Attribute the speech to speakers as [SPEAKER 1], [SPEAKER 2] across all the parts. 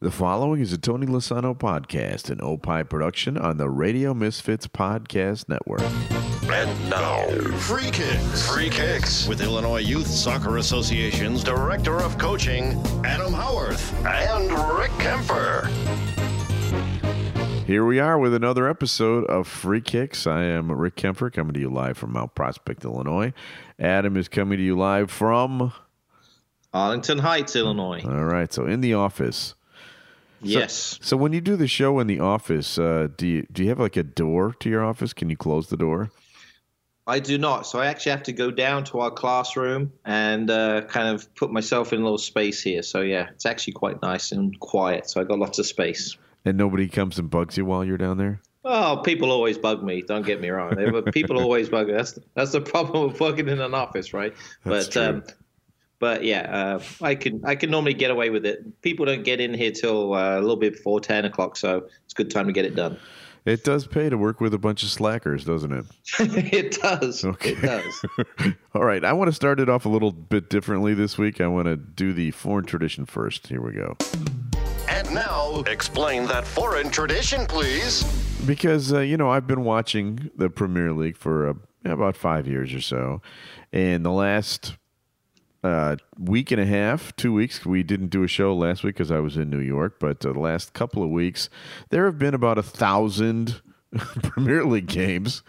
[SPEAKER 1] The following is a Tony Lasano podcast, an Opie production on the Radio Misfits Podcast Network.
[SPEAKER 2] And now, Free Kicks. Free Kicks with Illinois Youth Soccer Association's Director of Coaching, Adam Howarth, and Rick Kemper.
[SPEAKER 1] Here we are with another episode of Free Kicks. I am Rick Kemper coming to you live from Mount Prospect, Illinois. Adam is coming to you live from
[SPEAKER 3] Arlington Heights, Illinois.
[SPEAKER 1] All right, so in the office.
[SPEAKER 3] Yes.
[SPEAKER 1] So when you do the show in the office, uh, do you do you have like a door to your office? Can you close the door?
[SPEAKER 3] I do not. So I actually have to go down to our classroom and uh, kind of put myself in a little space here. So yeah, it's actually quite nice and quiet. So I got lots of space.
[SPEAKER 1] And nobody comes and bugs you while you're down there.
[SPEAKER 3] Oh, people always bug me. Don't get me wrong. people always bug me. That's that's the problem with working in an office, right?
[SPEAKER 1] That's
[SPEAKER 3] but
[SPEAKER 1] true.
[SPEAKER 3] um, but yeah, uh, I can I can normally get away with it. People don't get in here till uh, a little bit before ten o'clock, so it's a good time to get it done.
[SPEAKER 1] It does pay to work with a bunch of slackers, doesn't it?
[SPEAKER 3] it does.
[SPEAKER 1] Okay.
[SPEAKER 3] It does.
[SPEAKER 1] All right. I want to start it off a little bit differently this week. I want to do the foreign tradition first. Here we go.
[SPEAKER 2] And now, explain that foreign tradition, please.
[SPEAKER 1] Because, uh, you know, I've been watching the Premier League for uh, about five years or so. And the last uh, week and a half, two weeks, we didn't do a show last week because I was in New York. But uh, the last couple of weeks, there have been about a thousand Premier League games.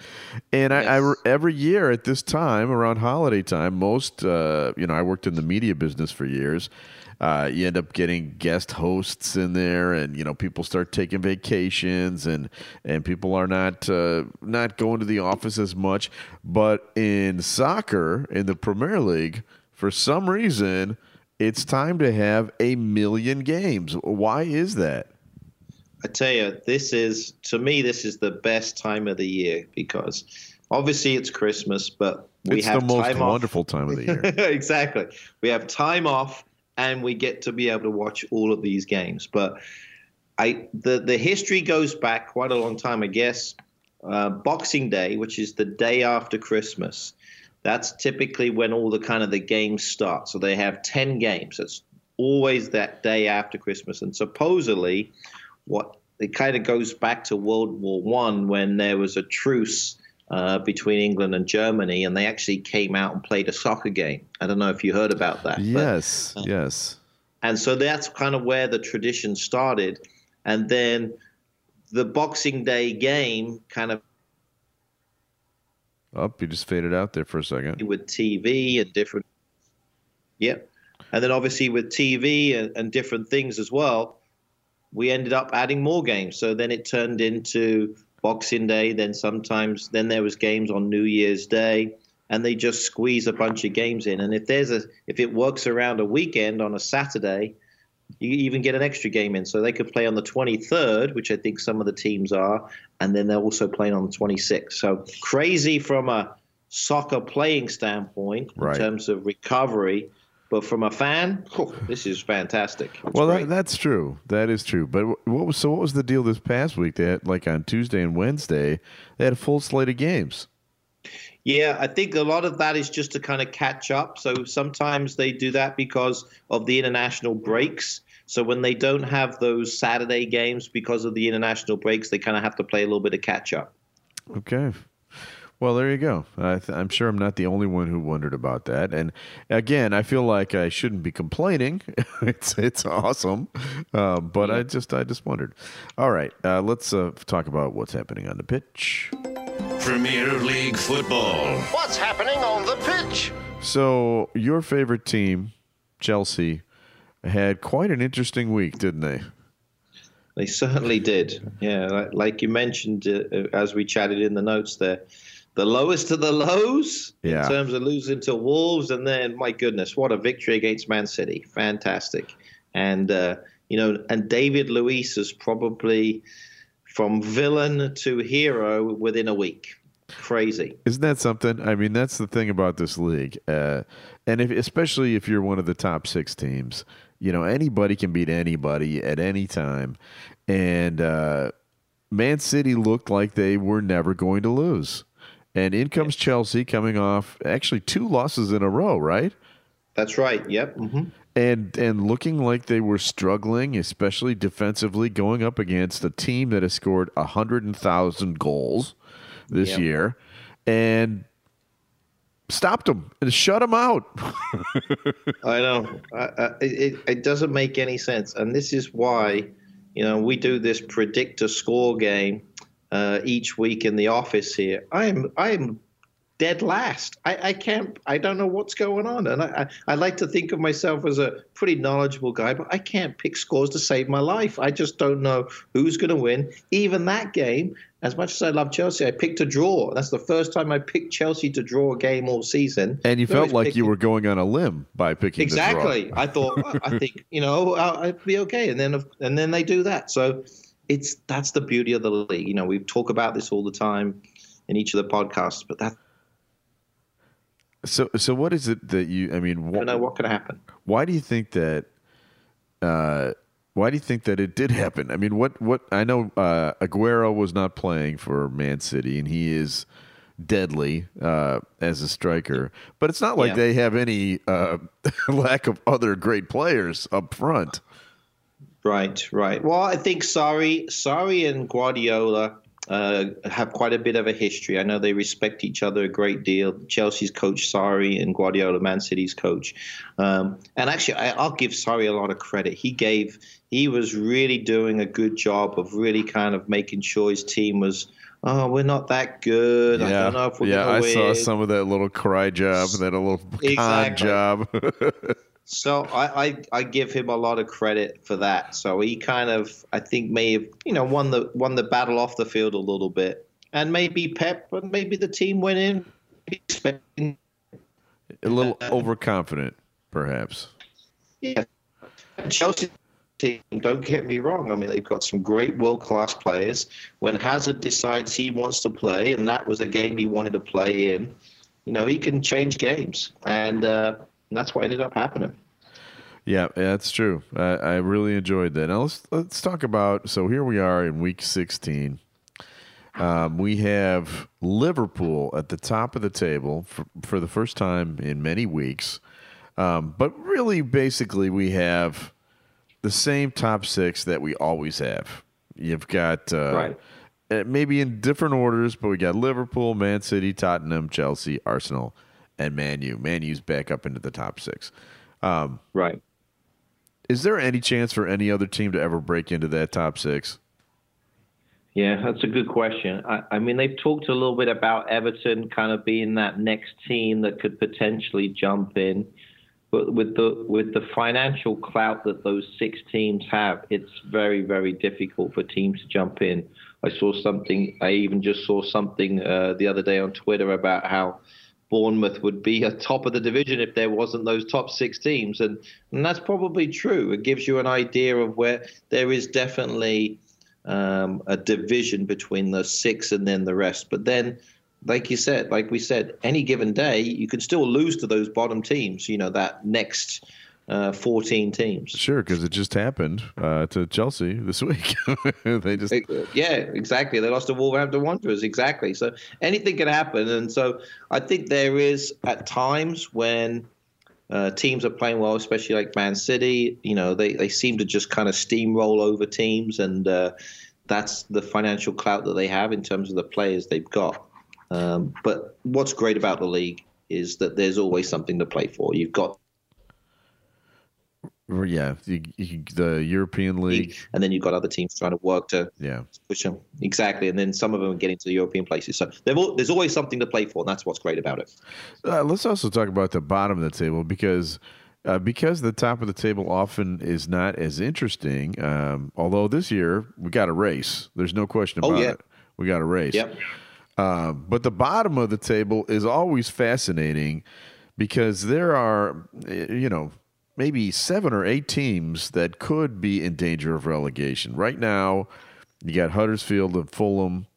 [SPEAKER 1] And I, I every year at this time, around holiday time, most, uh, you know, I worked in the media business for years. Uh, you end up getting guest hosts in there, and you know people start taking vacations, and and people are not uh, not going to the office as much. But in soccer, in the Premier League, for some reason, it's time to have a million games. Why is that?
[SPEAKER 3] I tell you, this is to me, this is the best time of the year because obviously it's Christmas, but we
[SPEAKER 1] it's
[SPEAKER 3] have
[SPEAKER 1] the most
[SPEAKER 3] time off.
[SPEAKER 1] wonderful time of the year.
[SPEAKER 3] exactly, we have time off, and we get to be able to watch all of these games. But I, the the history goes back quite a long time, I guess. Uh, Boxing Day, which is the day after Christmas, that's typically when all the kind of the games start. So they have ten games. It's always that day after Christmas, and supposedly what it kind of goes back to World War One when there was a truce uh, between England and Germany, and they actually came out and played a soccer game. I don't know if you heard about that. but-
[SPEAKER 1] yes, yes.
[SPEAKER 3] and so that's kind of where the tradition started, and then the Boxing Day game kind of
[SPEAKER 1] Up, you just faded out there for a second.
[SPEAKER 3] with TV and different. yeah, And then obviously with TV and, and different things as well, we ended up adding more games. So then it turned into Boxing Day. Then sometimes then there was games on New Year's Day, and they just squeeze a bunch of games in. And if there's a if it works around a weekend on a Saturday, you even get an extra game in. So they could play on the 23rd, which I think some of the teams are, and then they're also playing on the 26th. So crazy from a soccer playing standpoint
[SPEAKER 1] Right.
[SPEAKER 3] in terms of recovery. But from a fan, oh, this is fantastic. It's
[SPEAKER 1] Well, that, that's true. That is true. But what was so? What was the deal this past week? That like on Tuesday and Wednesday, they had a full slate of games.
[SPEAKER 3] Yeah, I think a lot of that is just to kind of catch up. So sometimes they do that because of the international breaks. So when they don't have those Saturday games because of the international breaks, they kind of have to play a little bit of catch up.
[SPEAKER 1] Okay. Well, there you go. I th- I'm sure I'm not the only one who wondered about that. And again, I feel like I shouldn't be complaining. it's it's awesome, uh, but I just I just wondered. All right, uh, let's uh, talk about what's happening on the pitch.
[SPEAKER 2] Premier League football. What's happening on the pitch?
[SPEAKER 1] So your favorite team, Chelsea, had quite an interesting week, didn't they?
[SPEAKER 3] They certainly did. Yeah, like, like you mentioned uh, as we chatted in the notes there, the lowest of the lows
[SPEAKER 1] Yeah.
[SPEAKER 3] in terms of losing to Wolves, and then my goodness, what a victory against Man City! Fantastic, and uh, you know, and David Luiz is probably from villain to hero within a week. Crazy.
[SPEAKER 1] Isn't that something? I mean, that's the thing about this league, uh, and if, especially if you're one of the top six teams, you know anybody can beat anybody at any time, and uh, Man City looked like they were never going to lose, and in comes Chelsea coming off actually two losses in a row, right?
[SPEAKER 3] That's right. Yep. hmm
[SPEAKER 1] and and looking like they were struggling, especially defensively, going up against a team that has scored a hundred thousand goals this
[SPEAKER 3] Yep.
[SPEAKER 1] year, and stopped them and shut them out.
[SPEAKER 3] I know. I, I, it, it doesn't make any sense. And this is why, you know, we do this predict a score game uh, each week in the office here. I am I am dead last. I, I can't. I don't know what's going on. And I, I I like to think of myself as a pretty knowledgeable guy, but I can't pick scores to save my life. I just don't know who's going to win. Even that game. As much as I love Chelsea, I picked a draw. That's the first time I picked Chelsea to draw a game all season.
[SPEAKER 1] And you felt like
[SPEAKER 3] pick
[SPEAKER 1] you were going on a limb by picking.
[SPEAKER 3] Exactly. I thought I think you know I'll, I'd be okay, and then and then they do that. So it's that's the beauty of the league. You know, we talk about this all the time in each of the podcasts, but that
[SPEAKER 1] So so what is it that you? I mean,
[SPEAKER 3] I don't know what could happen.
[SPEAKER 1] why do you think that? Uh, why do you think that it did happen? I mean, what what I know uh, Aguero was not playing for Man City, and he is deadly uh, as a striker. But it's not like
[SPEAKER 3] Yeah.
[SPEAKER 1] they have any uh, lack of other great players up front.
[SPEAKER 3] Right, right. Well, I think Sarri, Sarri and Guardiola uh, have quite a bit of a history. I know they respect each other a great deal. Chelsea's coach Sarri and Guardiola, Man City's coach. Um, and actually, I, I'll give Sarri a lot of credit. He gave, he was really doing a good job of really kind of making sure his team was. Oh, we're not that good. I don't know if we're
[SPEAKER 1] yeah, I
[SPEAKER 3] win.
[SPEAKER 1] saw some of that little cry job, that little con
[SPEAKER 3] Exactly.
[SPEAKER 1] job.
[SPEAKER 3] So I, I, I give him a lot of credit for that. So he kind of I think may have you know won the won the battle off the field a little bit, and maybe Pep and maybe the team went in expecting
[SPEAKER 1] a little overconfident, perhaps.
[SPEAKER 3] yeah. Chelsea team, don't get me wrong. I mean, they've got some great world class players. When Hazard decides he wants to play, and that was a game he wanted to play in, you know, he can change games, and, uh, and that's what ended up happening.
[SPEAKER 1] Yeah, that's true. I, I really enjoyed that. Now let's let's talk about. So here we are in week 16. Um, we have Liverpool at the top of the table for, for the first time in many weeks. Um, but really, basically, we have the same top six that we always have. You've got uh,
[SPEAKER 3] Right.
[SPEAKER 1] uh, maybe in different orders, but we got Liverpool, Man City, Tottenham, Chelsea, Arsenal, and Man U. Man U's back up into the top six.
[SPEAKER 3] Right.
[SPEAKER 1] Is there any chance for any other team to ever break into that top six?
[SPEAKER 3] Yeah, that's a good question. I, I mean, they've talked a little bit about Everton kind of being that next team that could potentially jump in, but with the with the financial clout that those six teams have, it's very very difficult for teams to jump in. I saw something. I even just saw something uh, the other day on Twitter about how Bournemouth would be at top of the division if there wasn't those top six teams, and and that's probably true. It gives you an idea of where there is definitely um, a division between the six and then the rest. But then, like you said, like we said, any given day you can still lose to those bottom teams. You know that next uh, 14 teams.
[SPEAKER 1] Sure, because it just happened uh, to Chelsea this week. they just
[SPEAKER 3] Yeah, exactly. They lost to Wolverhampton Wanderers. Exactly. So anything can happen, and so I think there is at times when uh, teams are playing well, especially like Man City. You know, they they seem to just kind of steamroll over teams, and uh, that's the financial clout that they have in terms of the players they've got. Um, but what's great about the league is that there's always something to play for. You've got
[SPEAKER 1] yeah, you, you, the European League.
[SPEAKER 3] and then you've got other teams trying to work to
[SPEAKER 1] Yeah,
[SPEAKER 3] push them exactly, and then some of them are getting to the European places. So they've all, there's always something to play for, and that's what's great about it.
[SPEAKER 1] uh, let's also talk about the bottom of the table because uh, because the top of the table often is not as interesting. Um, although this year we got a race, there's no question
[SPEAKER 3] Oh,
[SPEAKER 1] about
[SPEAKER 3] yeah.
[SPEAKER 1] it. We got a race.
[SPEAKER 3] Yep.
[SPEAKER 1] Um, but the bottom of the table is always fascinating because there are, you know, maybe seven or eight teams that could be in danger of relegation. Right now, you got Huddersfield and Fulham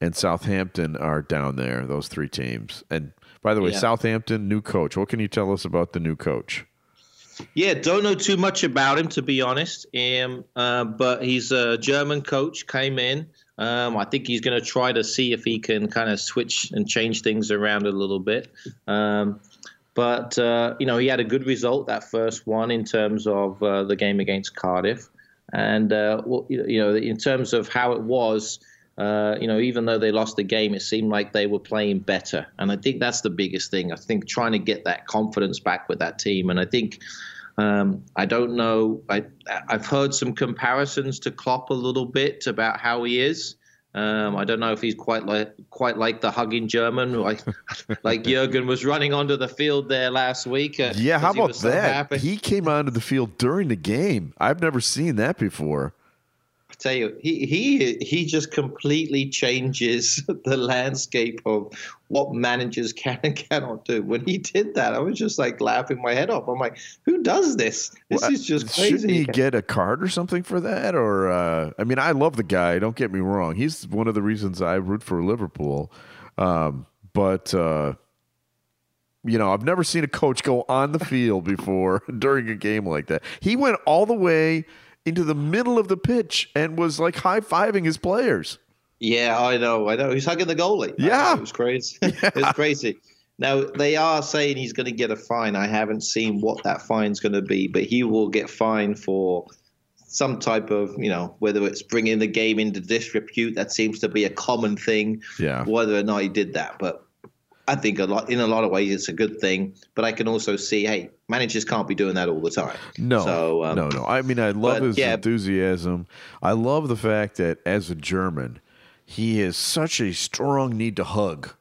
[SPEAKER 1] and Southampton are down there, those three teams. And by the way,
[SPEAKER 3] Yeah.
[SPEAKER 1] Southampton, new coach. What can you tell us about the new coach?
[SPEAKER 3] Yeah, don't know too much about him to be honest. Um, uh, but he's a German coach, came in. Um, I think he's going to try to see if he can kind of switch and change things around a little bit. Um, But uh, you know, he had a good result that first one in terms of uh, the game against Cardiff, and uh, you know, in terms of how it was. Uh, you know, even though they lost the game, it seemed like they were playing better, and I think that's the biggest thing. I think trying to get that confidence back with that team, and I think um, I don't know. I, I've heard some comparisons to Klopp a little bit about how he is. Um, I don't know if he's quite like quite like the hugging German, like like Jurgen was running onto the field there last week.
[SPEAKER 1] Uh, yeah, how about so that? Happy. He came onto the field during the game. I've never seen that before
[SPEAKER 3] tell you, he he he just completely changes the landscape of what managers can and cannot do. When he did that, I was just like laughing my head off. I'm like, who does this? This well, is just crazy.
[SPEAKER 1] Shouldn't he get a card or something for that? Or uh, I mean, I love the guy. Don't get me wrong. He's one of the reasons I root for Liverpool. Um, but uh, you know, I've never seen a coach go on the field before during a game like that. He went all the way into the middle of the pitch and was like high fiving his players.
[SPEAKER 3] Yeah, I know, I know. He's hugging the goalie.
[SPEAKER 1] Yeah,
[SPEAKER 3] it was crazy. Yeah. it was crazy. Now they are saying he's going to get a fine. I haven't seen what that fine's going to be, but he will get fined for some type of, you know, whether it's bringing the game into disrepute. That seems to be a common thing.
[SPEAKER 1] Yeah.
[SPEAKER 3] Whether or not he did that, but I think a lot in a lot of ways it's a good thing, but I can also see, hey, managers can't be doing that all the time.
[SPEAKER 1] No, so, um, no, no. I mean, I love his yeah. enthusiasm. I love the fact that as a German, he has such a strong need to hug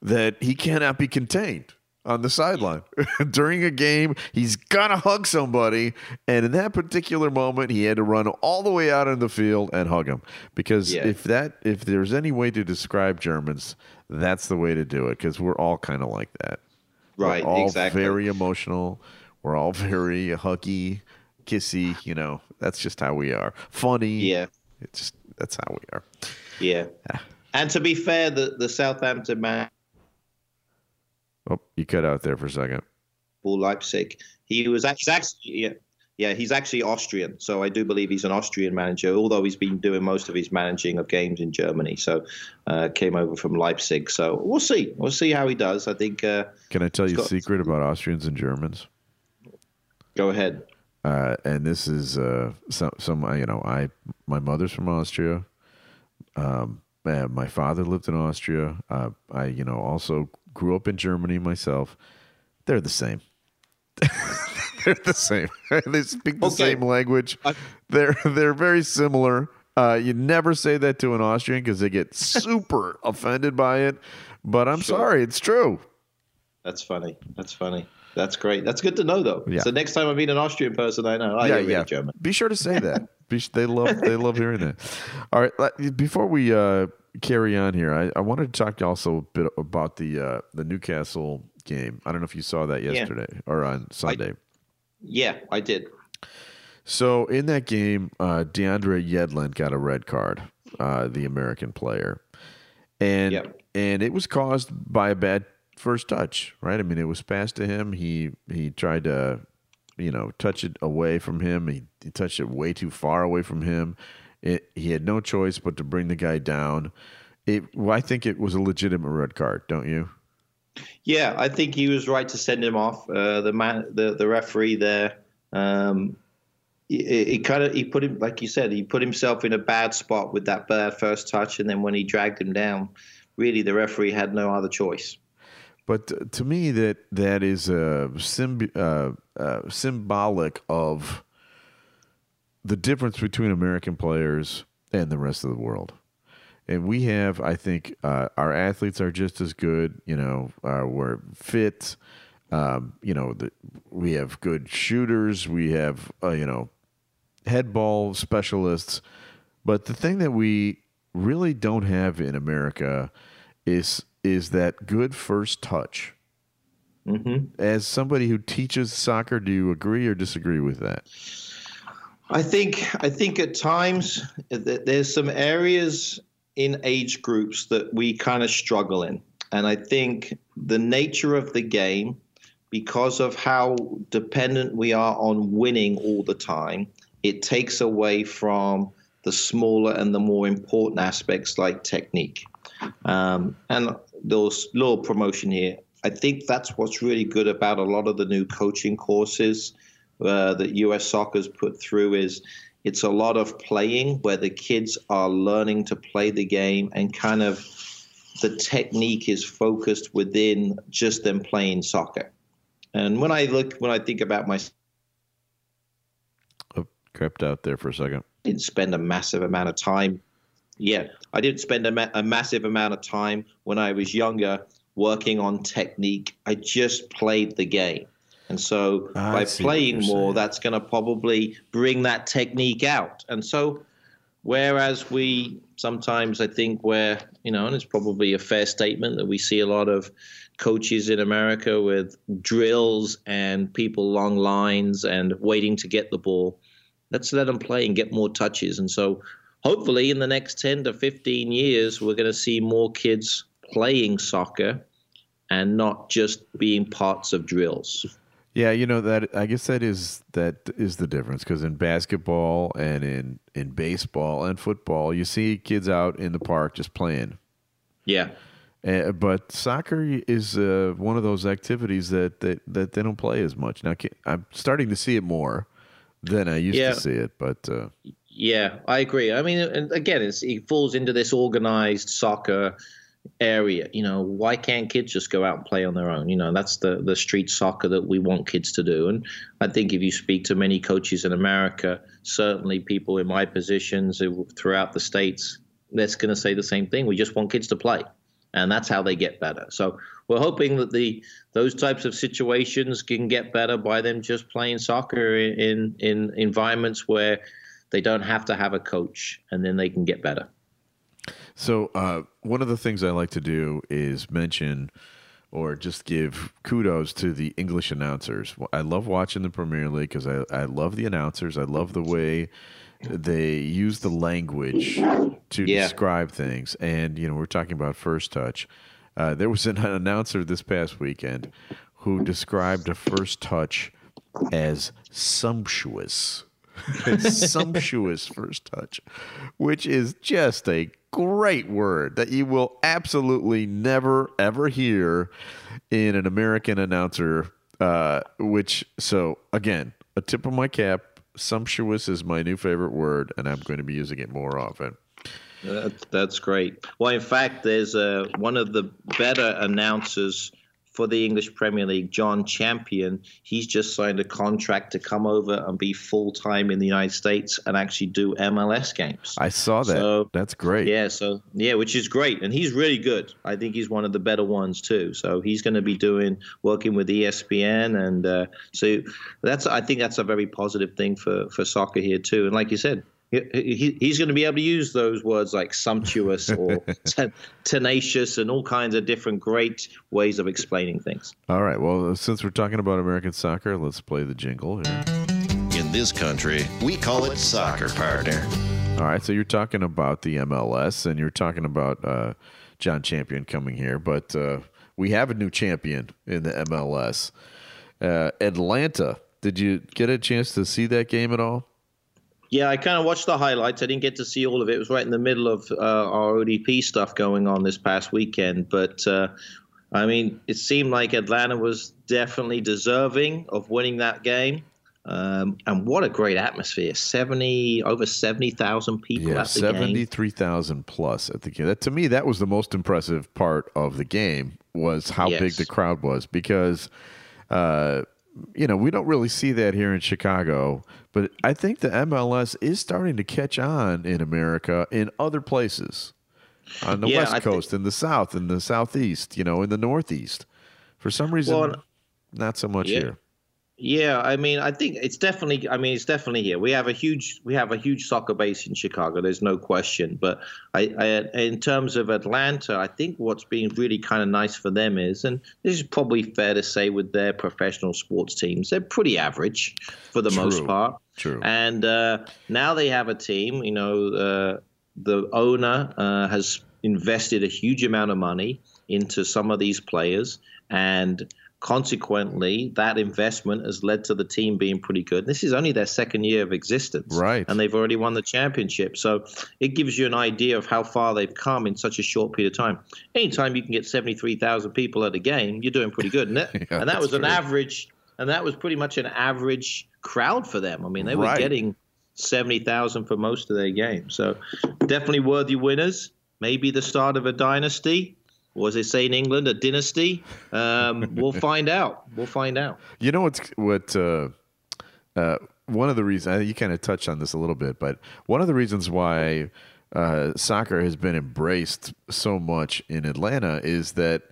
[SPEAKER 1] that he cannot be contained on the sideline during a game. He's going to hug somebody, and in that particular moment, he had to run all the way out in the field and hug him because yeah. if that if there's any way to describe Germans, that's the way to do it because we're all kind of like that.
[SPEAKER 3] Right.
[SPEAKER 1] We're all
[SPEAKER 3] exactly.
[SPEAKER 1] very emotional. We're all very huggy, kissy. You know, that's just how we are. Funny.
[SPEAKER 3] Yeah.
[SPEAKER 1] It's just that's how we are.
[SPEAKER 3] Yeah. Ah. and to be fair, the the Southampton man.
[SPEAKER 1] Oh, you cut out there for a second.
[SPEAKER 3] Leipzig. He was actually, yeah, yeah, he's actually Austrian, so I do believe he's an Austrian manager. Although he's been doing most of his managing of games in Germany, so uh, came over from Leipzig. So we'll see. We'll see how he does. I think. Uh,
[SPEAKER 1] Can I tell you a secret about Austrians and Germans?
[SPEAKER 3] Go ahead.
[SPEAKER 1] Uh, and this is uh, some, some, you know, I my mother's from Austria. Um, my father lived in Austria. Uh, I, you know, also grew up in Germany myself. They're the same. they're the same. they speak the okay. same language. they're they're very similar. Uh, you never say that to an Austrian because they get super offended by it. But I'm sure. sorry, it's true.
[SPEAKER 3] That's funny. That's funny. That's great. That's good to know, though. Yeah. So next time I meet an Austrian person, I know. Oh, yeah, yeah. German.
[SPEAKER 1] Be sure to say that. Be, they love they love hearing that. All right. Before we uh, carry on here, I, I wanted to talk also a bit about the uh, the Newcastle game. I don't know if you saw that yesterday yeah. or on Sunday. I,
[SPEAKER 3] yeah, I did.
[SPEAKER 1] So in that game, uh, DeAndre Yedlin got a red card, uh, the American player, and yep. and it was caused by a bad first touch, right? I mean, it was passed to him. He he tried to, you know, touch it away from him. He, he touched it way too far away from him. It, he had no choice but to bring the guy down. It, well, I think it was a legitimate red card, don't you?
[SPEAKER 3] Yeah, I think he was right to send him off. Uh, the man, the the referee there, um, he, he kind of he put him like you said, he put himself in a bad spot with that bad first touch, and then when he dragged him down, really the referee had no other choice.
[SPEAKER 1] But to me, that that is a symb- uh, uh, symbolic of the difference between American players and the rest of the world and we have, I think, uh, our athletes are just as good. You know, uh, we're fit. Um, you know, the, we have good shooters. We have, uh, you know, head ball specialists. But the thing that we really don't have in America is is that good first touch.
[SPEAKER 3] Mm-hmm.
[SPEAKER 1] As somebody who teaches soccer, do you agree or disagree with that?
[SPEAKER 3] I think I think at times that there's some areas in age groups that we kind of struggle in. And I think the nature of the game, because of how dependent we are on winning all the time, it takes away from the smaller and the more important aspects like technique. Um, and there's little promotion here. I think that's what's really good about a lot of the new coaching courses uh, that U.S. Soccer's put through is it's a lot of playing where the kids are learning to play the game and kind of the technique is focused within just them playing soccer. And when I look, when I think about my,
[SPEAKER 1] oh, crept out there for a second.
[SPEAKER 3] Didn't spend a massive amount of time. Yeah, I didn't spend a, ma- a massive amount of time when I was younger working on technique. I just played the game. And so I by playing more, that's going to probably bring that technique out. And so, whereas we sometimes, I think, where, you know, and it's probably a fair statement that we see a lot of coaches in America with drills and people long lines and waiting to get the ball. Let's let them play and get more touches. And so, hopefully, in the next 10 to 15 years, we're going to see more kids playing soccer and not just being parts of drills.
[SPEAKER 1] Yeah, you know that I guess that is that is the difference because in basketball and in in baseball and football, you see kids out in the park just playing.
[SPEAKER 3] Yeah.
[SPEAKER 1] Uh, but soccer is uh, one of those activities that, that that they don't play as much now. I'm starting to see it more than I used yeah. to see it, but uh,
[SPEAKER 3] yeah, I agree. I mean, and again, it falls into this organized soccer area. You know, why can't kids just go out and play on their own? You know, that's the the street soccer that we want kids to do. And I think if you speak to many coaches in America, certainly people in my positions throughout the states, that's going to say the same thing. We just want kids to play, and that's how they get better. So we're hoping that the those types of situations can get better by them just playing soccer in in, in environments where they don't have to have a coach, and then they can get better.
[SPEAKER 1] So, uh, one of the things I like to do is mention or just give kudos to the English announcers. I love watching the Premier League because I, I love the announcers. I love the way they use the language to yeah. describe things. And, you know, we're talking about first touch. Uh, there was an announcer this past weekend who described a first touch as sumptuous. sumptuous first touch, which is just a great word that you will absolutely never ever hear in an American announcer. Uh, which so again, a tip of my cap. Sumptuous is my new favorite word, and I'm going to be using it more often.
[SPEAKER 3] That, that's great. Well, in fact, there's a, one of the better announcers for the English Premier League, John Champion, he's just signed a contract to come over and be full time in the United States and actually do MLS games.
[SPEAKER 1] I saw that. So, That's great.
[SPEAKER 3] Yeah, so yeah, which is great, and he's really good. I think he's one of the better ones too. So he's going to be doing working with ESPN, and uh, so that's I think that's a very positive thing for for soccer here too. And like you said, he, he's going to be able to use those words like sumptuous or ten, tenacious and all kinds of different great ways of explaining things.
[SPEAKER 1] All right. Well, since we're talking about American soccer, let's play the jingle here.
[SPEAKER 2] In this country, we call it soccer, partner.
[SPEAKER 1] All right. So you're talking about the MLS and you're talking about uh, John Champion coming here, but uh, we have a new champion in the MLS. Uh, Atlanta. Did you get a chance to see that game at all?
[SPEAKER 3] Yeah, I kind of watched the highlights. I didn't get to see all of it. It was right in the middle of uh, our ODP stuff going on this past weekend. But uh, I mean, it seemed like Atlanta was definitely deserving of winning that game. Um, and what a great atmosphere! Seventy over seventy thousand people.
[SPEAKER 1] Yeah,
[SPEAKER 3] seventy
[SPEAKER 1] three thousand plus at the game. That to me, that was the most impressive part of the game was how yes. big the crowd was because. Uh, you know, we don't really see that here in Chicago, but I think the MLS is starting to catch on in America in other places. On the yeah, West Coast, in the South, in the Southeast, you know, in the Northeast. For some reason, well, not so much yeah. here.
[SPEAKER 3] Yeah, I mean, I think it's definitely. I mean, it's definitely here. We have a huge, we have a huge soccer base in Chicago. There's no question. But I, I, in terms of Atlanta, I think what's been really kind of nice for them is, and this is probably fair to say, with their professional sports teams, they're pretty average for the
[SPEAKER 1] True.
[SPEAKER 3] most part.
[SPEAKER 1] True.
[SPEAKER 3] And uh, now they have a team. You know, uh, the owner uh, has invested a huge amount of money into some of these players, and consequently, that investment has led to the team being pretty good. This is only their second year of existence,
[SPEAKER 1] right?
[SPEAKER 3] And they've already won the championship, so it gives you an idea of how far they've come in such a short period of time. Anytime you can get seventy-three thousand people at a game, you're doing pretty good, and that, yeah, and that was true. an average, and that was pretty much an average crowd for them. I mean, they right. were getting seventy thousand for most of their games, so definitely worthy winners. Maybe the start of a dynasty was it say in England, a dynasty? Um, we'll find out. We'll find out.
[SPEAKER 1] You know what's what? Uh, uh, one of the reasons you kind of touched on this a little bit, but one of the reasons why uh, soccer has been embraced so much in Atlanta is that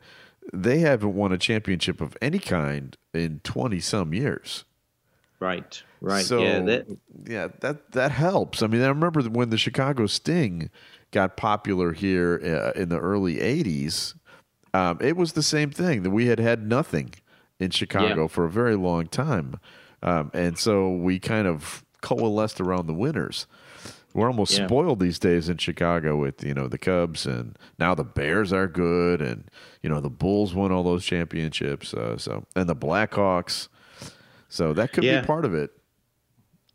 [SPEAKER 1] they haven't won a championship of any kind in twenty some years.
[SPEAKER 3] Right. Right.
[SPEAKER 1] So
[SPEAKER 3] yeah,
[SPEAKER 1] that, yeah, that that helps. I mean, I remember when the Chicago Sting got popular here uh, in the early 80s, um, it was the same thing that we had had nothing in Chicago yeah. for a very long time. Um, and so we kind of coalesced around the winners. We're almost yeah. spoiled these days in Chicago with you know the Cubs and now the Bears are good and you know the Bulls won all those championships uh, so and the Blackhawks so that could yeah. be part of it.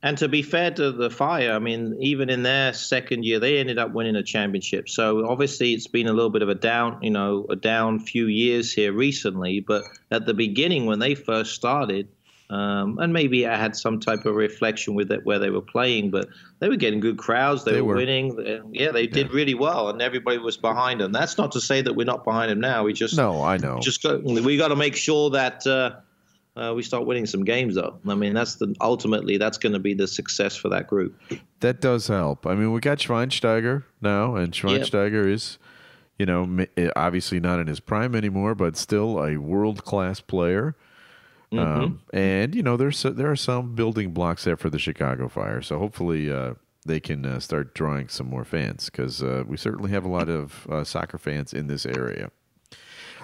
[SPEAKER 3] And to be fair to the Fire, I mean, even in their second year, they ended up winning a championship. So obviously, it's been a little bit of a down, you know, a down few years here recently. But at the beginning, when they first started, um, and maybe I had some type of reflection with it where they were playing, but they were getting good crowds. They, they were, were, winning. Yeah, they did yeah. really well, and everybody was behind them. That's not to say that we're not behind them now. We just
[SPEAKER 1] no, I know.
[SPEAKER 3] Just got, we got to make sure that. Uh, uh, we start winning some games though. I mean, that's the ultimately that's going to be the success for that group.
[SPEAKER 1] That does help. I mean, we got Schweinsteiger now, and Schweinsteiger yep. is, you know, eh, obviously not in his prime anymore, but still a world class player. Mm-hmm. Um, and you know, there's there are some building blocks there for the Chicago Fire. So hopefully. Uh, they can uh, start drawing some more fans because uh, we certainly have a lot of uh, soccer fans in this area.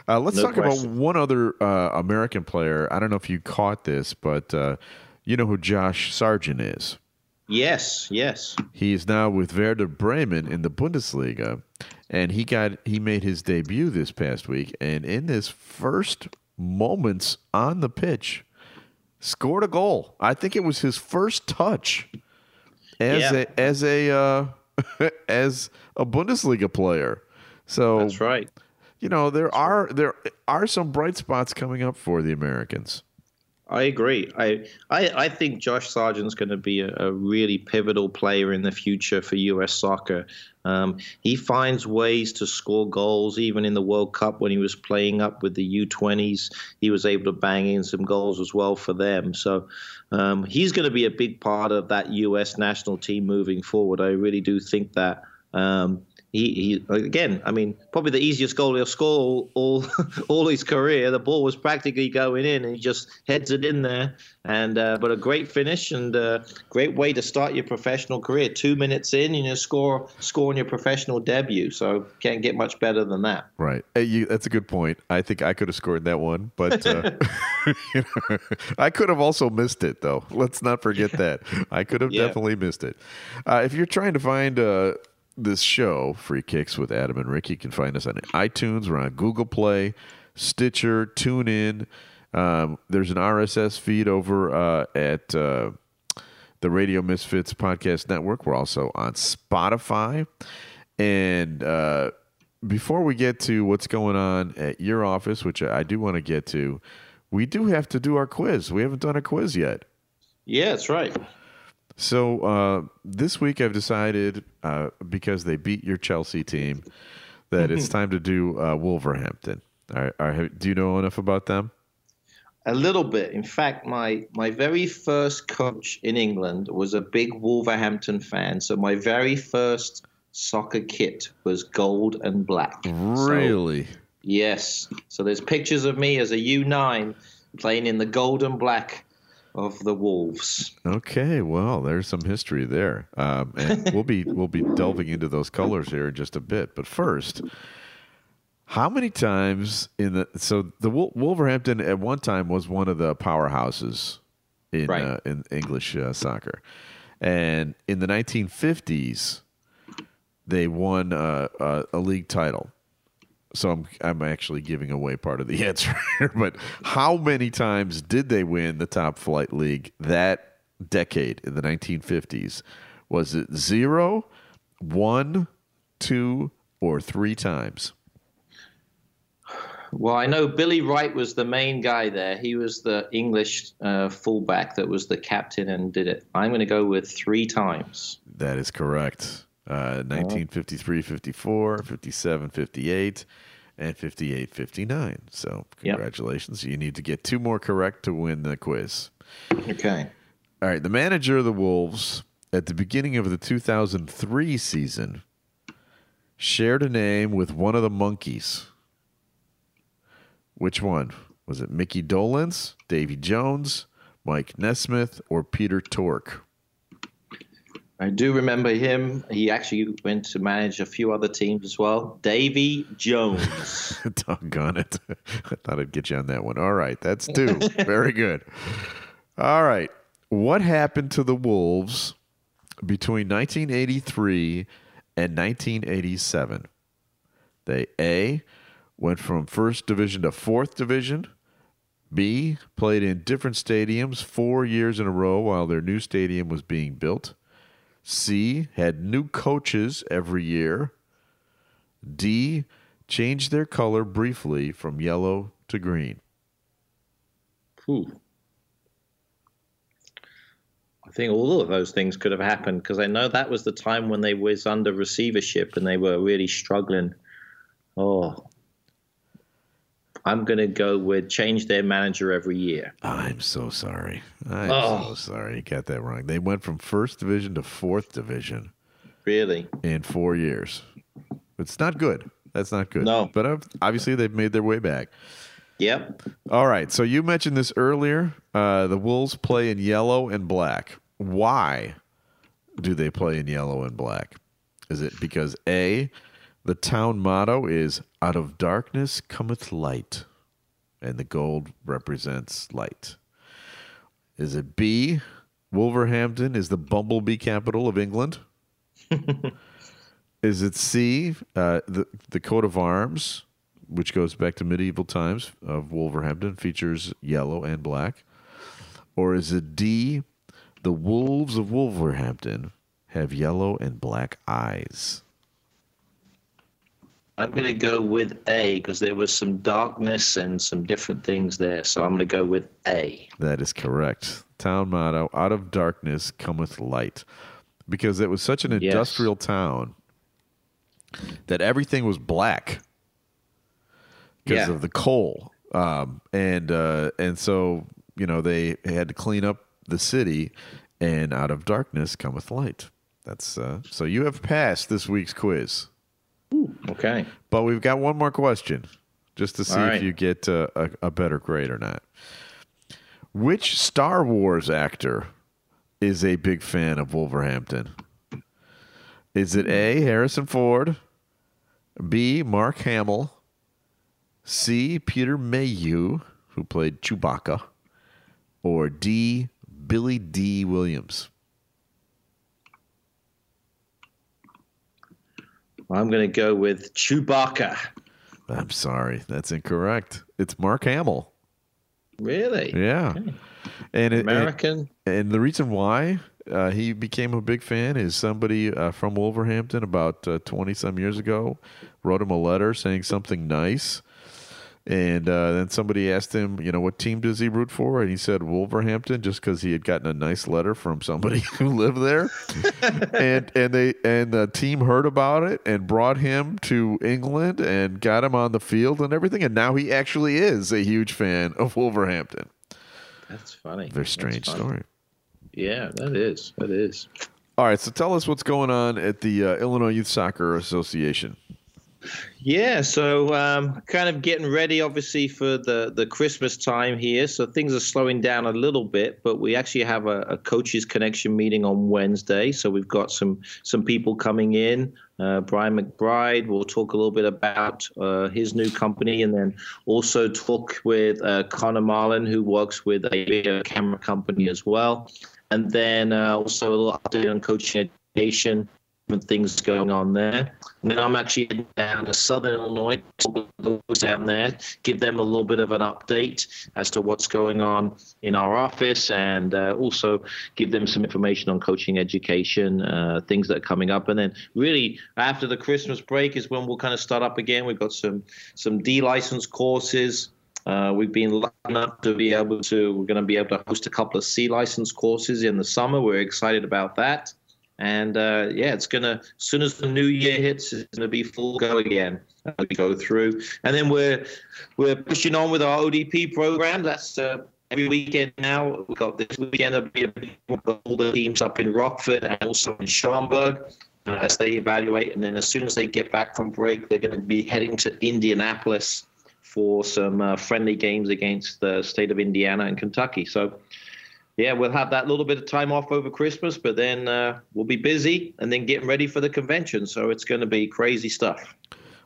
[SPEAKER 1] Uh, let's no talk question. about one other uh, American player. I don't know if you caught this, but uh, you know who Josh Sargent is.
[SPEAKER 3] Yes, yes.
[SPEAKER 1] He is now with Werder Bremen in the Bundesliga, and he got he made his debut this past week, and in his first moments on the pitch, scored a goal. I think it was his first touch as yeah. a as a uh, as a Bundesliga player. So
[SPEAKER 3] that's right
[SPEAKER 1] you know there are there are some bright spots coming up for the Americans.
[SPEAKER 3] I agree. I I, I think Josh Sargent's going to be a, a, really pivotal player in the future for U.S. soccer. Um, he finds ways to score goals, even in the World Cup when he was playing up with the U20s. He was able to bang in some goals as well for them. So um, he's going to be a big part of that U.S. national team moving forward. I really do think that. Um, he, he again, I mean, probably the easiest goal he'll score all, all, all his career. The ball was practically going in, and he just heads it in there. And uh, but a great finish and a uh, great way to start your professional career. Two minutes in, you know, score on your professional debut. So can't get much better than that.
[SPEAKER 1] Right. Hey, you, that's a good point. I think I could have scored that one, but uh, you know, I could have also missed it, though. Let's not forget that I could have yeah. definitely missed it. Uh, if you're trying to find uh, this show, Free Kicks with Adam and Rick. You can find us on iTunes. We're on Google Play, Stitcher, TuneIn. Um, there's an RSS feed over uh, at uh, the Radio Misfits Podcast Network. We're also on Spotify. And uh, before we get to what's going on at your office, which I do want to get to, we do have to do our quiz. We haven't done a quiz yet.
[SPEAKER 3] Yeah, that's right.
[SPEAKER 1] So uh, this week I've decided uh, because they beat your Chelsea team that it's time to do uh, Wolverhampton. Are, are, do you know enough about them?
[SPEAKER 3] A little bit. In fact, my my very first coach in England was a big Wolverhampton fan. So my very first soccer kit was gold and black.
[SPEAKER 1] Really?
[SPEAKER 3] So, yes. So there's pictures of me as a U9 playing in the gold and black of the Wolves.
[SPEAKER 1] Okay, well, there's some history there, um, and we'll be we'll be delving into those colors here in just a bit. But first, how many times in the so the Wolverhampton at one time was one of the powerhouses in right. uh, in English uh, soccer, and in the 1950s they won uh, a league title. So I'm I'm actually giving away part of the answer here. But how many times did they win the top flight league that decade in the 1950s? Was it zero, one, two, or three times?
[SPEAKER 3] Well, I know Billy Wright was the main guy there. He was the English uh, fullback that was the captain and did it. I'm going to go with three times.
[SPEAKER 1] That is correct. Uh, 1953, 54, 57, 58, and 58, 59. So, congratulations. Yep. You need to get two more correct to win the quiz.
[SPEAKER 3] Okay.
[SPEAKER 1] All right. The manager of the Wolves at the beginning of the 2003 season shared a name with one of the Monkees. Which one? Was it Mickey Dolenz, Davy Jones, Mike Nesmith, or Peter Tork?
[SPEAKER 3] I do remember him. He actually went to manage a few other teams as well. Davy Jones.
[SPEAKER 1] Doggone it. I thought I'd get you on that one. All right. That's two. Very good. All right. What happened to the Wolves between 1983 and 1987? They A went from first division to fourth division. B played in different stadiums four years in a row while their new stadium was being built. C had new coaches every year. D changed their color briefly from yellow to green.
[SPEAKER 3] Ooh. I think all of those things could have happened because I know that was the time when they was under receivership and they were really struggling. Oh, I'm going to go with change their manager every year.
[SPEAKER 1] I'm so sorry. I'm oh. so sorry. You got that wrong. They went from first division to fourth division.
[SPEAKER 3] Really?
[SPEAKER 1] In four years. It's not good. That's not good.
[SPEAKER 3] No.
[SPEAKER 1] But obviously, they've made their way back.
[SPEAKER 3] Yep.
[SPEAKER 1] All right. So you mentioned this earlier. Uh, the Wolves play in yellow and black. Why do they play in yellow and black? Is it because A, the town motto is Out of darkness cometh light, and the gold represents light. Is it B? Wolverhampton is the bumblebee capital of England. is it C? Uh, the the coat of arms, which goes back to medieval times of Wolverhampton, features yellow and black. Or is it D? The wolves of Wolverhampton have yellow and black eyes.
[SPEAKER 3] I'm going to go with A because there was some darkness and some different things there. So I'm going to go with A.
[SPEAKER 1] That is correct. Town motto Out of darkness cometh light. Because it was such an industrial yes. town that everything was black because yeah. of the coal. Um, and uh, and so you know they had to clean up the city, and out of darkness cometh light. That's uh, so you have passed this week's quiz.
[SPEAKER 3] Ooh, okay.
[SPEAKER 1] But we've got one more question just to see right. if you get a, a, a better grade or not. Which Star Wars actor is a big fan of Wolverhampton? Is it A, Harrison Ford, B, Mark Hamill, C, Peter Mayhew, who played Chewbacca, or D, Billy Dee Williams?
[SPEAKER 3] I'm going to go with Chewbacca.
[SPEAKER 1] I'm sorry, that's incorrect. It's Mark Hamill.
[SPEAKER 3] Really?
[SPEAKER 1] Yeah. Okay. And
[SPEAKER 3] American.
[SPEAKER 1] and, and, the reason why uh, he became a big fan is somebody uh, from Wolverhampton about twenty uh, some years ago wrote him a letter saying something nice, and uh, then somebody asked him, you know, what team does he root for? And he said Wolverhampton, just because he had gotten a nice letter from somebody who lived there. and and they and the team heard about it and brought him to England and got him on the field and everything. And now he actually is a huge fan of Wolverhampton.
[SPEAKER 3] That's funny.
[SPEAKER 1] Very strange story.
[SPEAKER 3] Yeah, that is. That is.
[SPEAKER 1] All right, so tell us what's going on at the uh, Illinois Youth Soccer Association.
[SPEAKER 3] Yeah, so um, kind of getting ready, obviously, for the, the Christmas time here. So things are slowing down a little bit, but we actually have a, a coaches connection meeting on Wednesday. So we've got some some people coming in. Uh, Brian McBride will talk a little bit about uh, his new company, and then also talk with uh, Connor Marlin, who works with a video camera company as well. And then uh, also a little update on coaching education different things going on there. And then I'm actually down to Southern Illinois, down there, give them a little bit of an update as to what's going on in our office, and uh, also give them some information on coaching education, uh, things that are coming up. And then really after the Christmas break is when we'll kind of start up again. We've got some some D license courses. Uh, we've been lucky enough to be able to. We're going to be able to host a couple of C license courses in the summer. We're excited about that. And uh, yeah, it's gonna as soon as the new year hits, it's gonna be full go again we go through. And then we're we're pushing on with our ODP program. That's uh, every weekend now. We've got this weekend of all the teams up in Rockford and also in Schaumburg uh, as they evaluate. And then as soon as they get back from break, they're going to be heading to Indianapolis for some uh, friendly games against the state of Indiana and Kentucky. So yeah, we'll have that little bit of time off over Christmas, but then uh, we'll be busy and then getting ready for the convention. So it's going to be crazy stuff.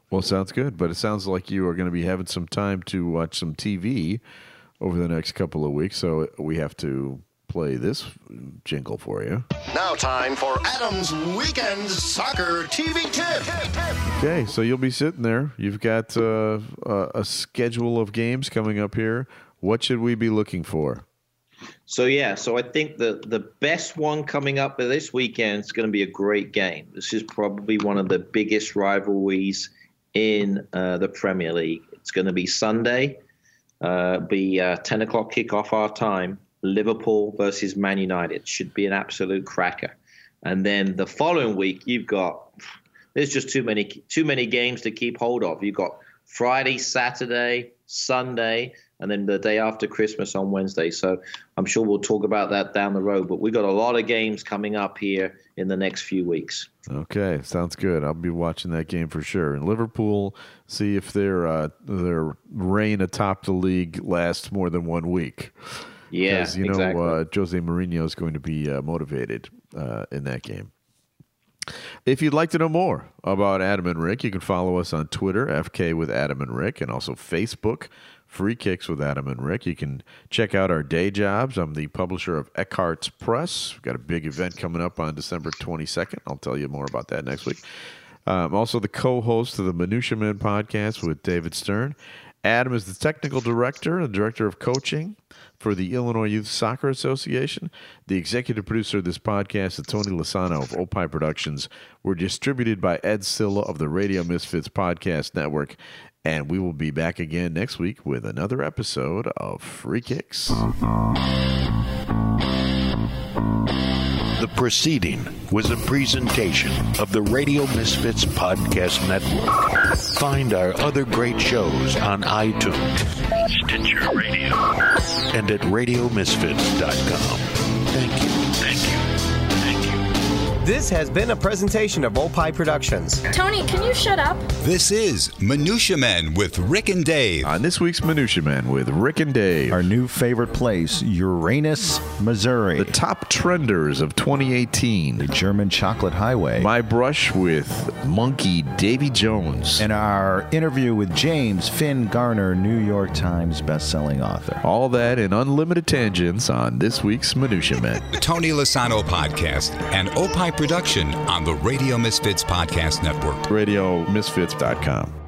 [SPEAKER 1] Well, sounds good, but it sounds like you are going to be having some time to watch some TV over the next couple of weeks. So we have to play this jingle for you.
[SPEAKER 2] Now, time for Adam's Weekend Soccer TV Tip.
[SPEAKER 1] Okay, so you'll be sitting there. You've got uh, a schedule of games coming up here. What should we be looking for?
[SPEAKER 3] So yeah, so I think the the best one coming up this weekend is going to be a great game. This is probably one of the biggest rivalries in uh, the Premier League. It's going to be Sunday, uh, be uh, ten o'clock kickoff our time. Liverpool versus Man United should be an absolute cracker. And then the following week, you've got there's just too many too many games to keep hold of. You've got Friday, Saturday, Sunday, and then the day after Christmas on Wednesday. So I'm sure we'll talk about that down the road. But we've got a lot of games coming up here in the next few weeks.
[SPEAKER 1] Okay, sounds good. I'll be watching that game for sure. And Liverpool, see if their uh, their reign atop the league lasts more than one week.
[SPEAKER 3] Yeah,
[SPEAKER 1] because you know
[SPEAKER 3] exactly.
[SPEAKER 1] uh, Jose Mourinho is going to be uh, motivated uh, in that game. If you'd like to know more about Adam and Rick, you can follow us on Twitter, FK with Adam and Rick, and also Facebook, Free Kicks with Adam and Rick. You can check out our day jobs. I'm the publisher of Eckhartz Press. We've got a big event coming up on December 22nd. I'll tell you more about that next week. Uh, I'm also the co host of the Minutia Men podcast with David Stern. Adam is the technical director and director of coaching for the Illinois Youth Soccer Association. The executive producer of this podcast is Tony Lossano of Opie Productions. We're distributed by Ed Cilla of the Radio Misfits Podcast Network. And we will be back again next week with another episode of Free Kicks.
[SPEAKER 4] The proceeding was a presentation of the Radio Misfits Podcast Network. Find our other great shows on iTunes, Stitcher Radio, and at RadioMisfits.com. Thank you.
[SPEAKER 5] This has been a presentation of Opie Productions.
[SPEAKER 6] Tony, can you shut up?
[SPEAKER 7] This is Minutia Men with Rick and Dave.
[SPEAKER 1] On this week's Minutia Man with Rick and Dave.
[SPEAKER 8] Our new favorite place, Uranus, Missouri.
[SPEAKER 1] the top trenders of 2018.
[SPEAKER 8] the German Chocolate Highway.
[SPEAKER 1] My brush with Monkee Davy Jones.
[SPEAKER 8] and our interview with James Finn Garner, New York Times bestselling author.
[SPEAKER 1] All that and unlimited tangents on this week's Minutia Men.
[SPEAKER 7] The Tony Lossano podcast and Opie production on the Radio Misfits Podcast Network.
[SPEAKER 1] RadioMisfits.com.